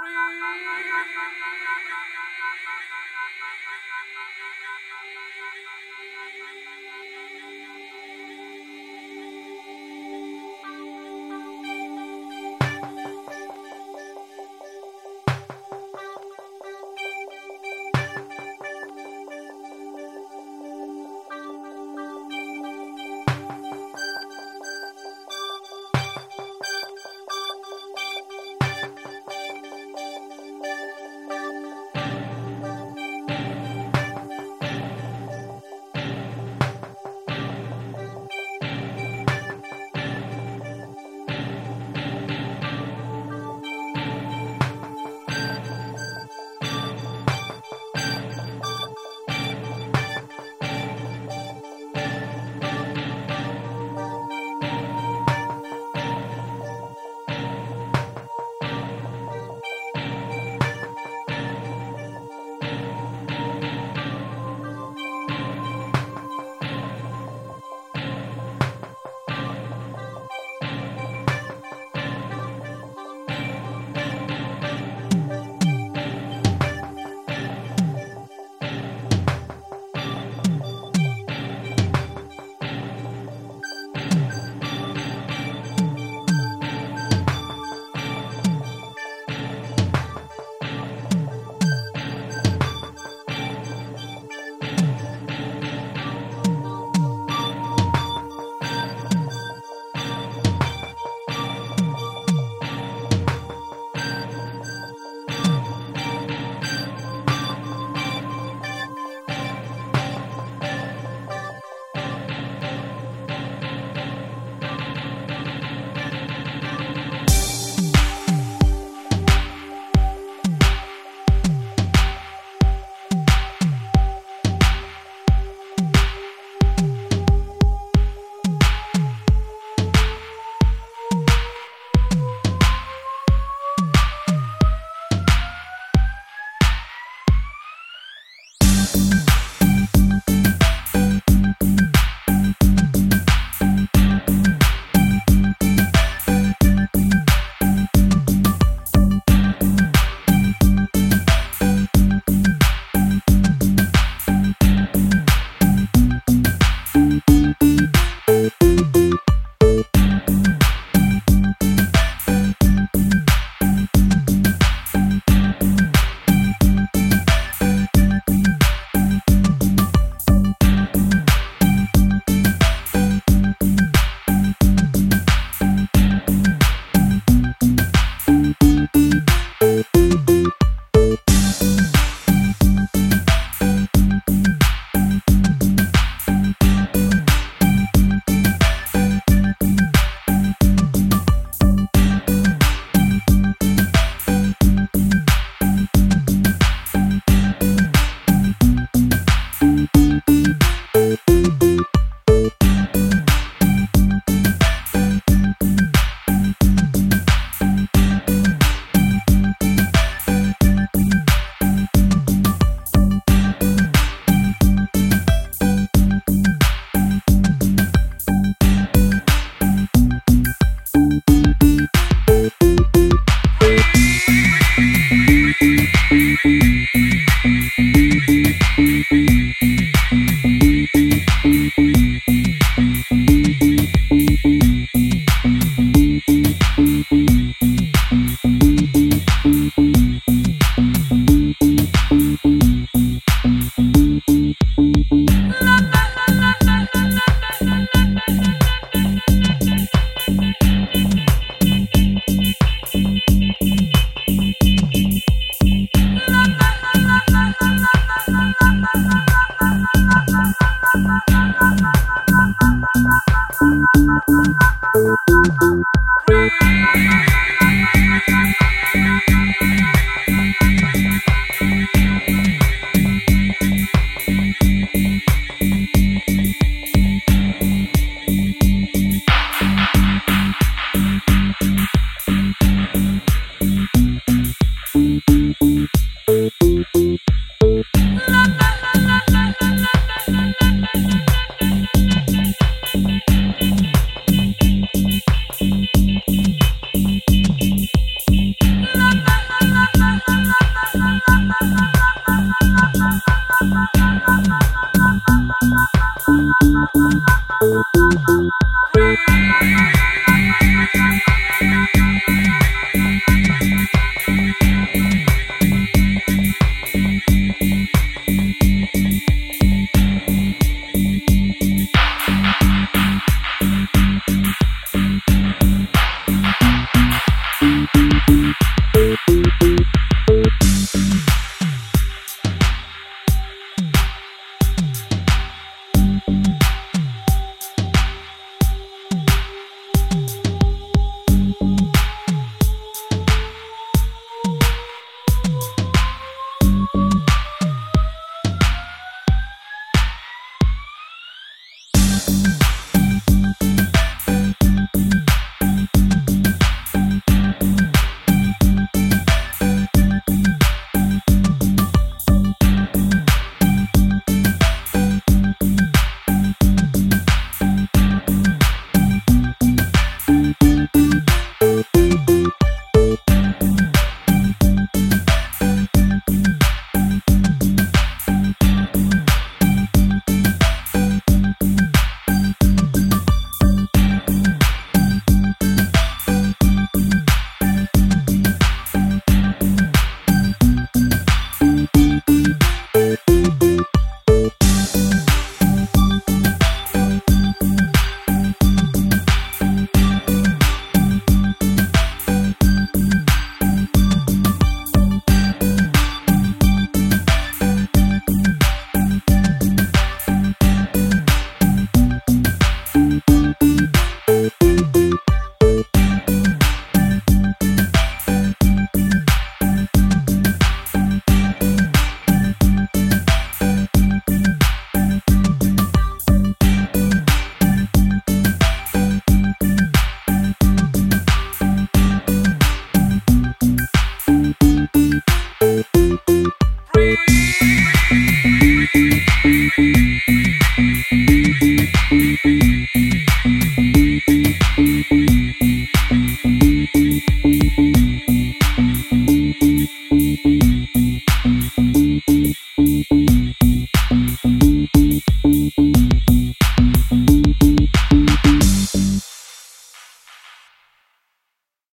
free.